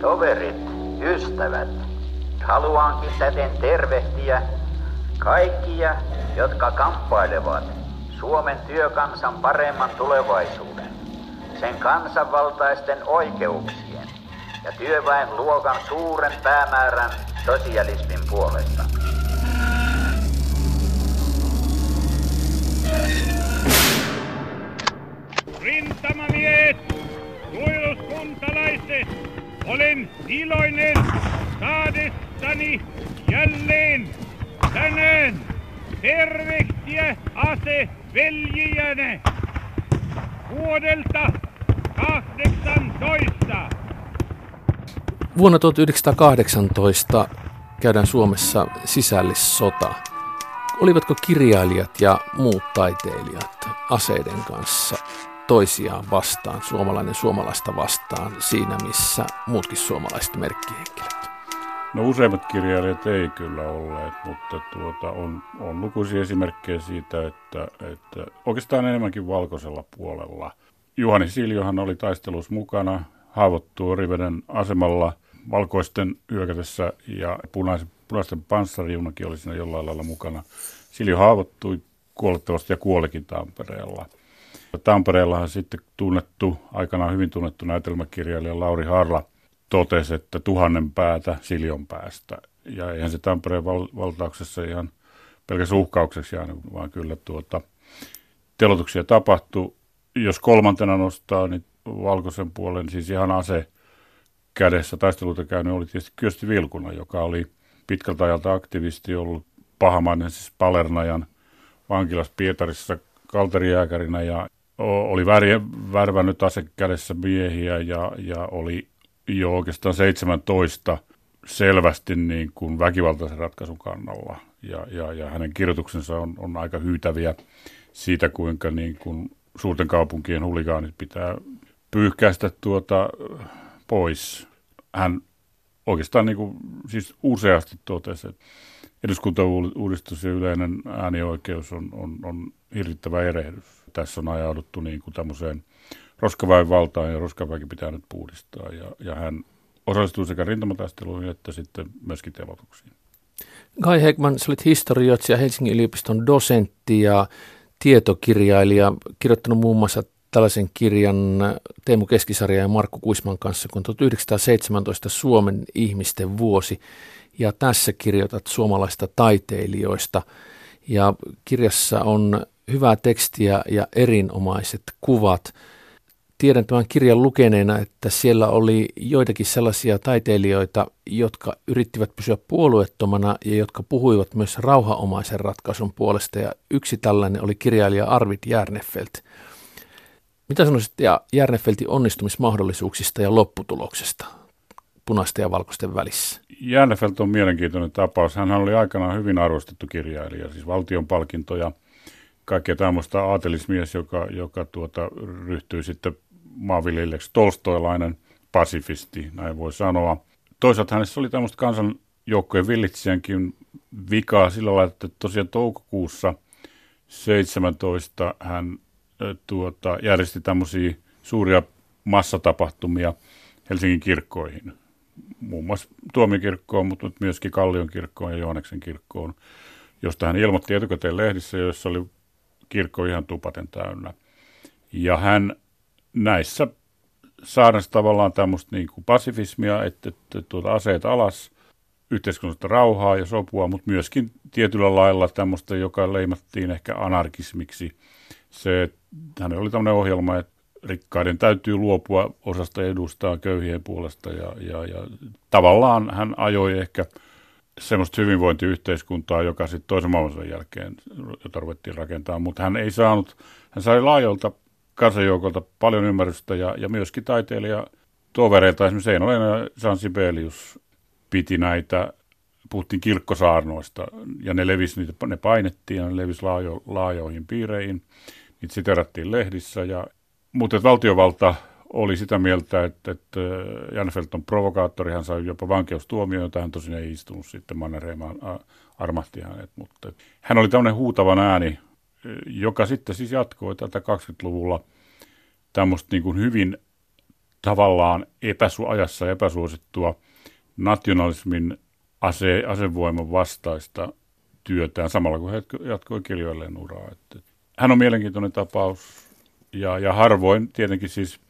Toverit, ystävät, haluankin täten tervehtiä kaikkia, jotka kamppailevat Suomen työkansan paremman tulevaisuuden, sen kansanvaltaisten oikeuksien ja työväen luokan suuren päämäärän sosialismin puolesta. Rintamamiehet, suojeluskuntalaiset, olen iloinen saadessani jälleen tänään tervehtiä ase veljiänne vuodelta 18. Vuonna 1918 käydään Suomessa sisällissota. Olivatko kirjailijat ja muut taiteilijat aseiden kanssa toisiaan vastaan, suomalainen suomalaista vastaan, siinä missä muutkin suomalaiset merkkihenkilöt? No useimmat kirjailijat ei kyllä olleet, mutta tuota, on, on lukuisia esimerkkejä siitä, että, että oikeastaan enemmänkin valkoisella puolella. Juhani Siljohan oli taistelussa mukana, haavoittuu Oriveden asemalla valkoisten hyökätessä ja punaisen, punaisten panssarijunakin oli siinä jollain lailla mukana. Siljo haavoittui kuolettavasti ja kuolikin Tampereella. Tampereellahan sitten tunnettu, aikanaan hyvin tunnettu näytelmäkirjailija Lauri Harla totesi, että tuhannen päätä Siljon päästä. Ja eihän se Tampereen val- valtauksessa ihan pelkäs uhkaukseksi jäänyt, vaan kyllä tuota, telotuksia tapahtui. Jos kolmantena nostaa, niin valkoisen puolen, siis ihan ase kädessä taisteluita käynyt, oli tietysti Kyösti Vilkuna, joka oli pitkältä ajalta aktivisti ollut pahamainen siis Palernajan vankilassa Pietarissa kalterijääkärinä ja oli värvännyt ase kädessä miehiä ja, ja oli jo oikeastaan 17 selvästi niin kuin väkivaltaisen ratkaisun kannalla. Ja, ja, ja hänen kirjoituksensa on, on aika hyytäviä siitä, kuinka niin kuin suurten kaupunkien huligaanit pitää pyyhkäistä tuota pois. Hän oikeastaan niin kuin, siis useasti totesi, että eduskuntauudistus ja yleinen äänioikeus on, on, on hirvittävä erehdys. Tässä on ajauduttu niin kuin tämmöiseen roskaväen valtaan ja roskaväki pitää nyt puhdistaa. Ja, ja hän osallistuu sekä rintamataisteluihin että sitten myöskin telotuksiin. Kai Hegman, sä olit historioitsija, Helsingin yliopiston dosentti ja tietokirjailija, kirjoittanut muun muassa tällaisen kirjan Teemu Keskisarja ja Markku Kuisman kanssa, kun 1917 Suomen ihmisten vuosi. Ja tässä kirjoitat suomalaista taiteilijoista. Ja kirjassa on hyvää tekstiä ja erinomaiset kuvat. Tiedän tämän kirjan lukeneena, että siellä oli joitakin sellaisia taiteilijoita, jotka yrittivät pysyä puolueettomana ja jotka puhuivat myös rauhaomaisen ratkaisun puolesta. Ja yksi tällainen oli kirjailija Arvid Järnefelt. Mitä sanoisit ja Järnefeltin onnistumismahdollisuuksista ja lopputuloksesta punaisten ja valkoisten välissä? Järnefelt on mielenkiintoinen tapaus. Hän oli aikanaan hyvin arvostettu kirjailija, siis valtion palkintoja, kaikkea tämmöistä aatelismies, joka, joka tuota, ryhtyi sitten maanviljelijäksi tolstoilainen pasifisti, näin voi sanoa. Toisaalta hänessä oli tämmöistä kansanjoukkojen villitsijänkin vikaa sillä lailla, että tosiaan toukokuussa 17 hän tuota, järjesti tämmöisiä suuria massatapahtumia Helsingin kirkkoihin. Muun muassa Tuomikirkkoon, mutta myöskin Kallion kirkkoon ja Jooneksen kirkkoon, josta hän ilmoitti etukäteen lehdissä, joissa oli kirkko ihan tupaten täynnä. Ja hän näissä saarnasi tavallaan tämmöistä niin kuin pasifismia, että, että tuota aseet alas, yhteiskunnallista rauhaa ja sopua, mutta myöskin tietyllä lailla tämmöistä, joka leimattiin ehkä anarkismiksi – se, hänellä oli tämmöinen ohjelma, että rikkaiden täytyy luopua osasta edustaa köyhien puolesta ja, ja, ja tavallaan hän ajoi ehkä semmoista hyvinvointiyhteiskuntaa, joka sitten toisen maailmansodan jälkeen, jota ruvettiin rakentaa, mutta hän ei saanut, hän sai laajalta kansanjoukolta paljon ymmärrystä ja, ja myöskin taiteilija tovereilta, esimerkiksi Eino ja San Sibelius piti näitä, puhuttiin kirkkosaarnoista ja ne levisi, niitä, ne painettiin ja ne levisi laajo, laajoihin piireihin niitä siterattiin lehdissä. Ja, mutta valtiovalta oli sitä mieltä, että, että Janfelt on provokaattori, hän sai jopa vankeustuomio, jota hän tosin ei istunut sitten, Mannerheiman armahti hänet, mutta hän oli tämmöinen huutavan ääni, joka sitten siis jatkoi tätä 20-luvulla tämmöistä niin kuin hyvin tavallaan epäsu, ajassa epäsuosittua nationalismin ase, asevoiman vastaista työtään samalla kun he jatkoi kirjoilleen uraa. Että hän on mielenkiintoinen tapaus ja, ja harvoin tietenkin siis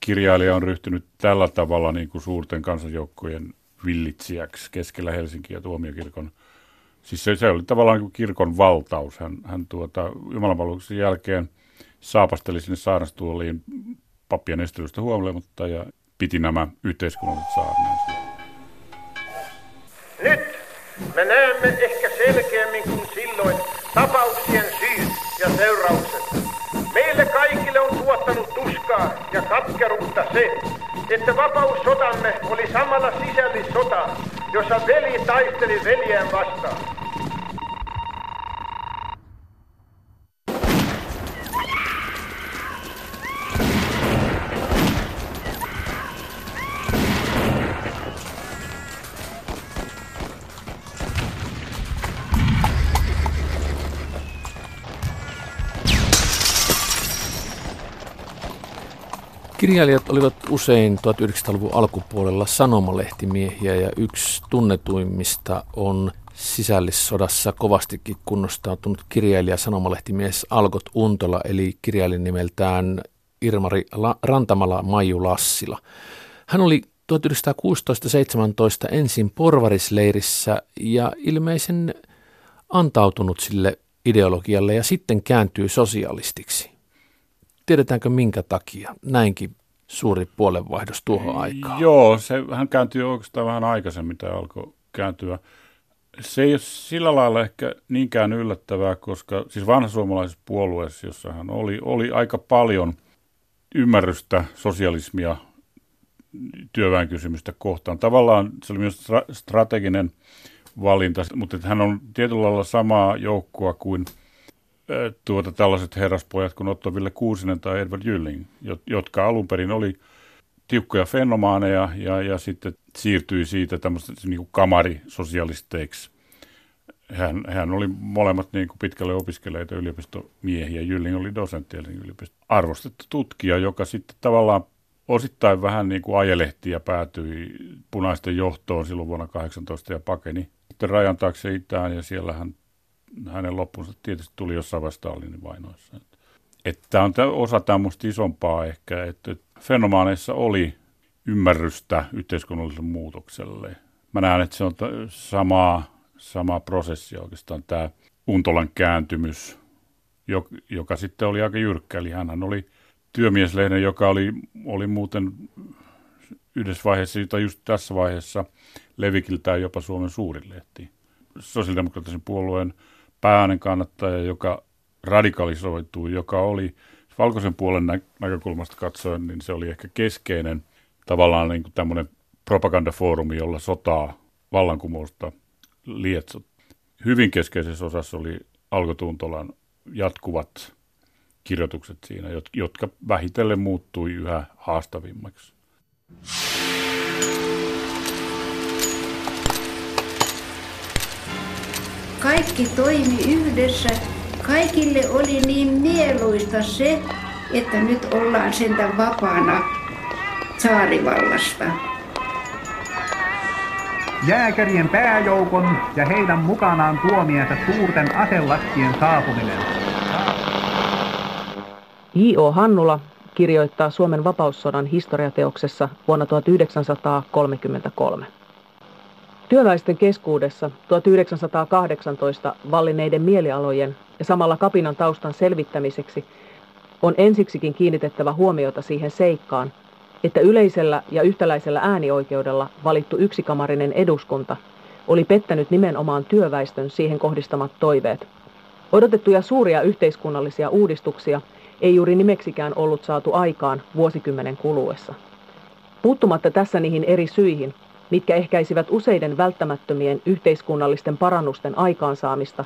kirjailija on ryhtynyt tällä tavalla niin kuin suurten kansanjoukkojen villitsijäksi keskellä Helsinkiä ja tuomiokirkon. Siis se, se oli tavallaan niin kirkon valtaus. Hän, hän tuota, jumalanpalveluksen jälkeen saapasteli sinne saarastuoliin pappien estelystä huomioimatta ja piti nämä yhteiskunnalliset saarneensa. Nyt me näemme ehkä selkeämmin kuin silloin tapauksien syyt ja seuraukset. Meille kaikille on tuottanut tuskaa ja katkeruutta se, että vapaussotamme oli samalla sisällissota, jossa veli taisteli veljään vastaan. Kirjailijat olivat usein 1900-luvun alkupuolella sanomalehtimiehiä ja yksi tunnetuimmista on sisällissodassa kovastikin kunnostautunut kirjailija sanomalehtimies Algot Untola eli kirjailin nimeltään Irmari Rantamala Maiju Lassila. Hän oli 1916-17 ensin porvarisleirissä ja ilmeisen antautunut sille ideologialle ja sitten kääntyy sosialistiksi. Tiedetäänkö minkä takia näinkin suuri puolenvaihdos tuohon aikaan? Joo, se, hän kääntyi oikeastaan vähän aikaisemmin, tämä alkoi kääntyä. Se ei ole sillä lailla ehkä niinkään yllättävää, koska siis vanhasuomalaisessa puolueessa, jossa hän oli, oli aika paljon ymmärrystä sosialismia työväenkysymystä kohtaan. Tavallaan se oli myös strateginen valinta, mutta hän on tietyllä lailla samaa joukkoa kuin – tuota, tällaiset herraspojat kuin Otto Ville Kuusinen tai Edward Jylling, jotka alun perin oli tiukkoja fenomaaneja ja, ja sitten siirtyi siitä tämmöistä niin kuin kamarisosialisteiksi. Hän, hän oli molemmat niin kuin pitkälle opiskeleita yliopistomiehiä. Jylling oli dosentti yliopisto. Arvostettu tutkija, joka sitten tavallaan osittain vähän niin kuin ajelehti ja päätyi punaisten johtoon silloin vuonna 18 ja pakeni sitten rajan taakse itään ja siellä hän hänen loppunsa tietysti tuli jossain vaiheessa Stalinin vainoissa. Tämä on osa tämmöistä isompaa ehkä, että fenomaaneissa oli ymmärrystä yhteiskunnalliselle muutokselle. Mä näen, että se on samaa, samaa prosessia oikeastaan tämä Untolan kääntymys, joka sitten oli aika jyrkkä. Eli hän oli työmieslehden, joka oli, oli muuten yhdessä vaiheessa, tai just tässä vaiheessa levikiltään jopa Suomen suurin lehti. Sosiaalidemokraattisen puolueen pääinen kannattaja, joka radikalisoituu, joka oli valkoisen puolen nä- näkökulmasta katsoen, niin se oli ehkä keskeinen tavallaan niin kuin tämmöinen propagandafoorumi, jolla sotaa vallankumousta lietsot. Hyvin keskeisessä osassa oli Alko Tuntolan jatkuvat kirjoitukset siinä, jotka vähitellen muuttui yhä haastavimmaksi. Kaikki toimi yhdessä. Kaikille oli niin mieluista se, että nyt ollaan sentään vapaana saarivallasta. Jääkärien pääjoukon ja heidän mukanaan tuomiensa suurten aselastien saapuminen. J.O. Hannula kirjoittaa Suomen vapaussodan historiateoksessa vuonna 1933. Työväisten keskuudessa 1918 vallineiden mielialojen ja samalla kapinan taustan selvittämiseksi on ensiksikin kiinnitettävä huomiota siihen seikkaan, että yleisellä ja yhtäläisellä äänioikeudella valittu yksikamarinen eduskunta oli pettänyt nimenomaan työväestön siihen kohdistamat toiveet. Odotettuja suuria yhteiskunnallisia uudistuksia ei juuri nimeksikään ollut saatu aikaan vuosikymmenen kuluessa. Puuttumatta tässä niihin eri syihin, mitkä ehkäisivät useiden välttämättömien yhteiskunnallisten parannusten aikaansaamista,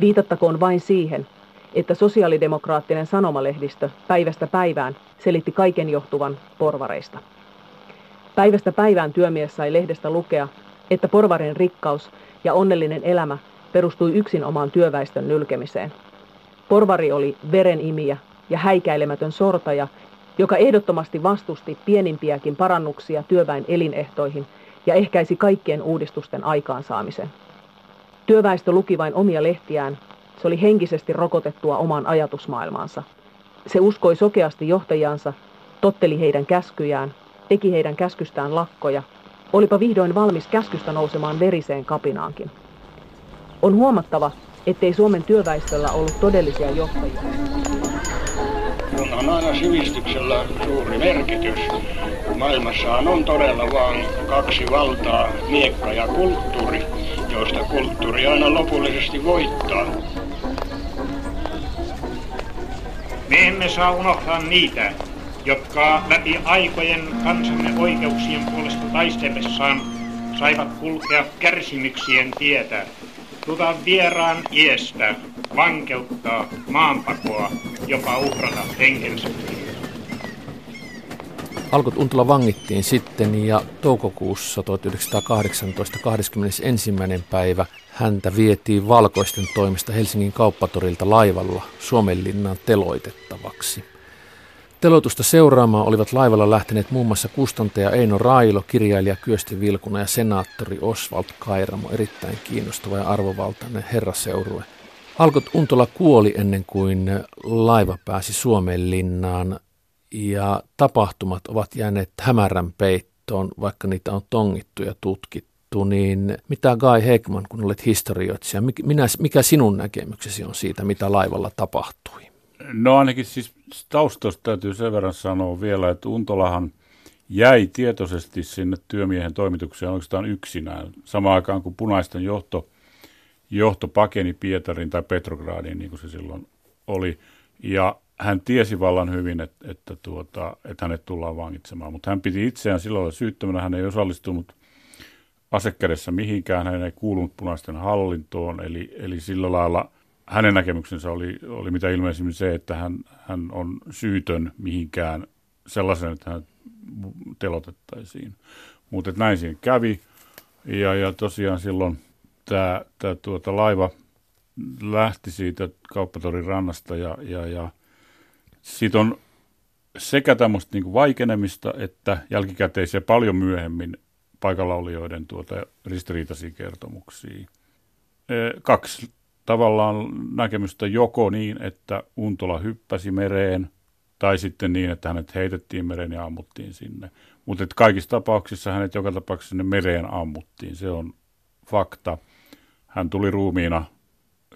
viitattakoon vain siihen, että sosiaalidemokraattinen sanomalehdistö päivästä päivään selitti kaiken johtuvan porvareista. Päivästä päivään työmies sai lehdestä lukea, että porvarin rikkaus ja onnellinen elämä perustui yksin omaan työväestön nylkemiseen. Porvari oli verenimiä ja häikäilemätön sortaja, joka ehdottomasti vastusti pienimpiäkin parannuksia työväen elinehtoihin ja ehkäisi kaikkien uudistusten aikaansaamisen. Työväestö luki vain omia lehtiään, se oli henkisesti rokotettua omaan ajatusmaailmaansa. Se uskoi sokeasti johtajansa, totteli heidän käskyjään, teki heidän käskystään lakkoja, olipa vihdoin valmis käskystä nousemaan veriseen kapinaankin. On huomattava, ettei Suomen työväestöllä ollut todellisia johtajia. On aina sivistyksellä suuri merkitys. Maailmassahan on todella vain kaksi valtaa, miekka ja kulttuuri, joista kulttuuri aina lopullisesti voittaa. Me emme saa unohtaa niitä, jotka läpi aikojen kansamme oikeuksien puolesta taistellessaan saivat kulkea kärsimyksien tietä, tuta vieraan iestä, vankeuttaa, maanpakoa, jopa uhrata henkensä. Alkot Untula vangittiin sitten ja toukokuussa 1918 21. päivä häntä vietiin valkoisten toimesta Helsingin kauppatorilta laivalla Suomenlinnan teloitettavaksi. Teloitusta seuraamaan olivat laivalla lähteneet muun muassa kustantaja Eino Railo, kirjailija Kyösti Vilkuna ja senaattori Oswald Kairamo, erittäin kiinnostava ja arvovaltainen herraseurue. Alkot Untola kuoli ennen kuin laiva pääsi Suomenlinnaan ja tapahtumat ovat jääneet hämärän peittoon, vaikka niitä on tongittu ja tutkittu, niin mitä Guy Heckman, kun olet historioitsija, minä, mikä sinun näkemyksesi on siitä, mitä laivalla tapahtui? No ainakin siis taustosta täytyy sen verran sanoa vielä, että Untolahan jäi tietoisesti sinne työmiehen toimitukseen oikeastaan yksinään, samaan aikaan kuin punaisten johto, johto pakeni Pietarin tai Petrogradiin, niin kuin se silloin oli. Ja hän tiesi vallan hyvin, että, että, tuota, että hänet tullaan vangitsemaan, mutta hän piti itseään silloin syyttömänä. Hän ei osallistunut asekädessä mihinkään, hän ei kuulunut punaisten hallintoon, eli, eli sillä lailla hänen näkemyksensä oli, oli mitä ilmeisimmin se, että hän, hän on syytön mihinkään sellaisen, että hän telotettaisiin. Mutta näin siinä kävi, ja, ja tosiaan silloin tämä tuota, laiva lähti siitä kauppatorin rannasta ja, ja, ja siitä on sekä tämmöistä niin vaikenemista että jälkikäteisiä paljon myöhemmin paikalla olijoiden tuota ristiriitaisia kertomuksia. Kaksi tavallaan näkemystä joko niin, että Untola hyppäsi mereen, tai sitten niin, että hänet heitettiin mereen ja ammuttiin sinne. Mutta kaikissa tapauksissa hänet joka tapauksessa sinne mereen ammuttiin. Se on fakta. Hän tuli ruumiina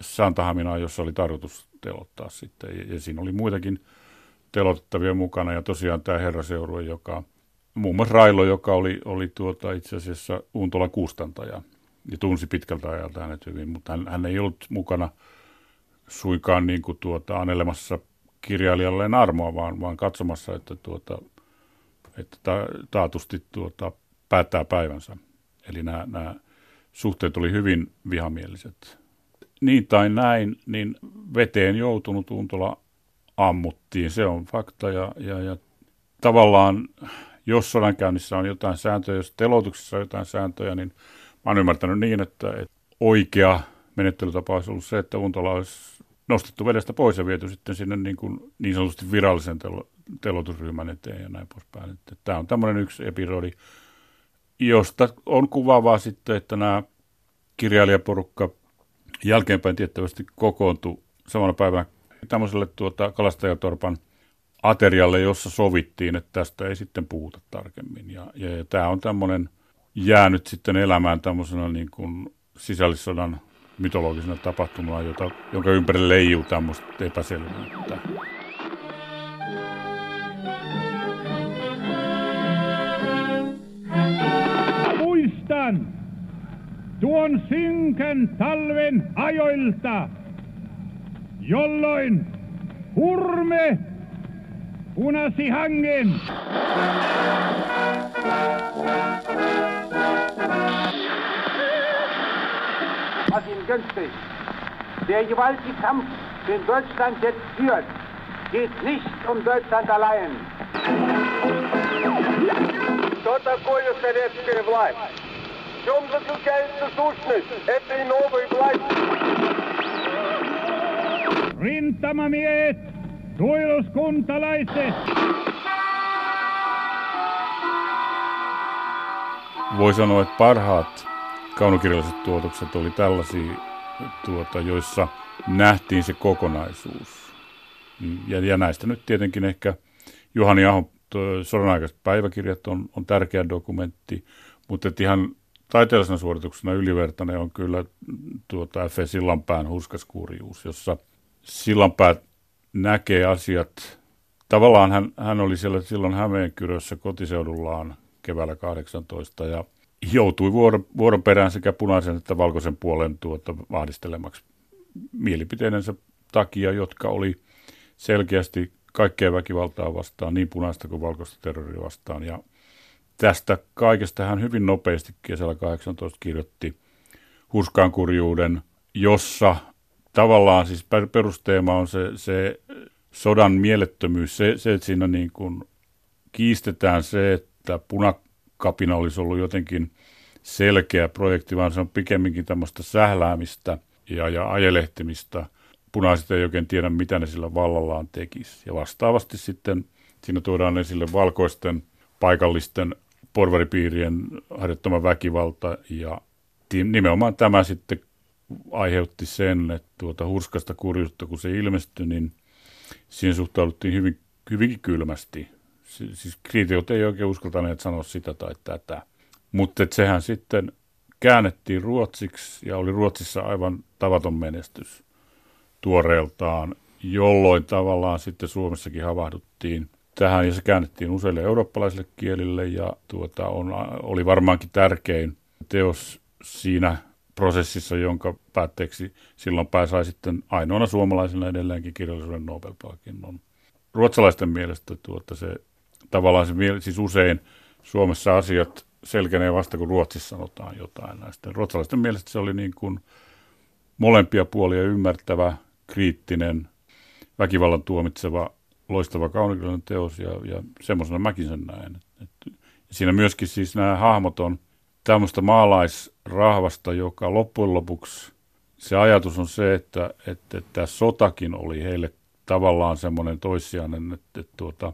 Santahaminaan, jossa oli tarkoitus telottaa sitten. Ja, ja siinä oli muitakin telotettavia mukana. Ja tosiaan tämä herraseurue, joka, muun muassa Railo, joka oli, oli tuota, itse asiassa Untola kustantaja ja tunsi pitkältä ajalta hänet hyvin, mutta hän, hän ei ollut mukana suikaan niin kuin tuota, anelemassa kirjailijalleen armoa, vaan, vaan katsomassa, että, tuota, että ta, taatusti tuota, päättää päivänsä. Eli nämä, nämä suhteet oli hyvin vihamieliset. Niin tai näin, niin veteen joutunut Untola ammuttiin. Se on fakta ja, ja, ja tavallaan jos sodankäynnissä on jotain sääntöjä, jos teloituksessa on jotain sääntöjä, niin mä oon ymmärtänyt niin, että, että oikea menettelytapa olisi ollut se, että Untola olisi nostettu vedestä pois ja viety sitten sinne niin, kuin niin sanotusti virallisen telo, telotusryhmän eteen ja näin poispäin. Tämä on tämmöinen yksi episodi, josta on kuvaavaa sitten, että nämä kirjailijaporukka jälkeenpäin tiettävästi kokoontui samana päivänä tämmöiselle tuota kalastajatorpan aterialle, jossa sovittiin, että tästä ei sitten puhuta tarkemmin. Ja, ja, ja tämä on tämmöinen jäänyt sitten elämään tämmöisenä niin kuin sisällissodan mytologisena tapahtumana, jota, jonka ympärille leijuu tämmöistä epäselvyyttä. Muistan tuon synkän talven ajoilta, jolloin hurme punasi hangen. Was ihm gönnte, der gewaltige Kampf, den Deutschland jetzt führt, geht nicht um Deutschland allein. Что такое советская власть? чем заключается сущность этой новой власти. Rintamamiehet, suojeluskuntalaiset! Voi sanoa, että parhaat kaunokirjalliset tuotokset oli tällaisia, tuota, joissa nähtiin se kokonaisuus. Ja, ja näistä nyt tietenkin ehkä Juhani Ahon sodanaikaiset päiväkirjat on, on tärkeä dokumentti, mutta ihan taiteellisena suorituksena ylivertainen on kyllä tuota F. Sillanpään hurskaskurjuus, jossa Sillanpää näkee asiat. Tavallaan hän, hän oli siellä silloin Hämeenkyrössä kotiseudullaan keväällä 18 ja joutui vuoron, vuoron perään sekä punaisen että valkoisen puolen tuota vahdistelemaksi mielipiteidensä takia, jotka oli selkeästi kaikkea väkivaltaa vastaan, niin punaista kuin valkoista terroria vastaan. Ja tästä kaikesta hän hyvin nopeasti kesällä 18 kirjoitti Huskaan kurjuuden, jossa tavallaan siis perusteema on se, se sodan mielettömyys, se, se että siinä niin kuin kiistetään se, että punakapina olisi ollut jotenkin selkeä projekti, vaan se on pikemminkin tämmöistä sähläämistä ja, ja ajelehtimista. Punaiset ei oikein tiedä, mitä ne sillä vallallaan tekisi. Ja vastaavasti sitten siinä tuodaan esille valkoisten paikallisten porvaripiirien harjoittama väkivalta ja nimenomaan tämä sitten aiheutti sen, että tuota hurskasta kurjuutta, kun se ilmestyi, niin siihen suhtauduttiin hyvin, hyvinkin kylmästi. Siis kriitikot ei oikein uskaltaneet sanoa sitä tai tätä. Mutta sehän sitten käännettiin ruotsiksi ja oli Ruotsissa aivan tavaton menestys tuoreeltaan, jolloin tavallaan sitten Suomessakin havahduttiin tähän ja se käännettiin useille eurooppalaisille kielille ja tuota, on, oli varmaankin tärkein teos siinä prosessissa, jonka päätteeksi silloin pääsai sitten ainoana suomalaisena edelleenkin kirjallisuuden Nobel-palkinnon. Ruotsalaisten mielestä tuota se tavallaan se, siis usein Suomessa asiat selkenee vasta, kun Ruotsissa sanotaan jotain näistä. Ruotsalaisten mielestä se oli niin kuin molempia puolia ymmärtävä, kriittinen, väkivallan tuomitseva, loistava kaunikirjallinen teos ja, ja semmoisena mäkin sen näen. Et, et, siinä myöskin siis nämä hahmot on tämmöistä maalaisrahvasta, joka loppujen lopuksi se ajatus on se, että, että, että tämä sotakin oli heille tavallaan semmoinen toissijainen, että, että tuota,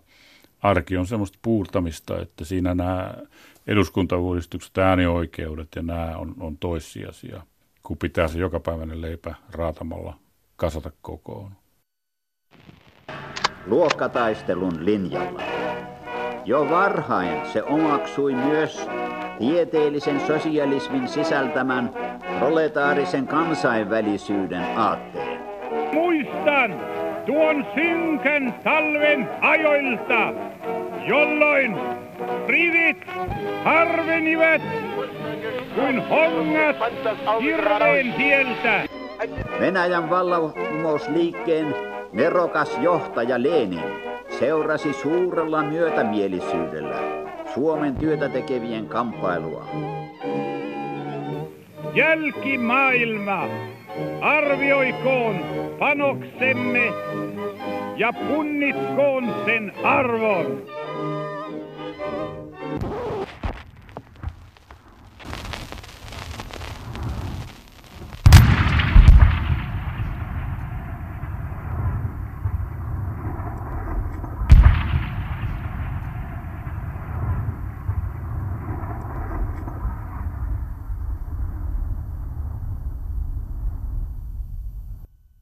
arki on semmoista puurtamista, että siinä nämä eduskuntauudistukset, äänioikeudet ja nämä on, on toissijaisia, kun pitää se jokapäiväinen leipä raatamalla kasata kokoon. Luokkataistelun linjalla. Jo varhain se omaksui myös tieteellisen sosialismin sisältämän proletaarisen kansainvälisyyden aatteen. Muistan tuon synkän talven ajoilta, jolloin rivit harvenivat kuin hongat hirveen tieltä. Venäjän vallankumousliikkeen nerokas johtaja Lenin seurasi suurella myötämielisyydellä Suomen työtä tekevien kamppailua. Jälkimaailma arvioikoon panoksemme ja punnitkoon sen arvon.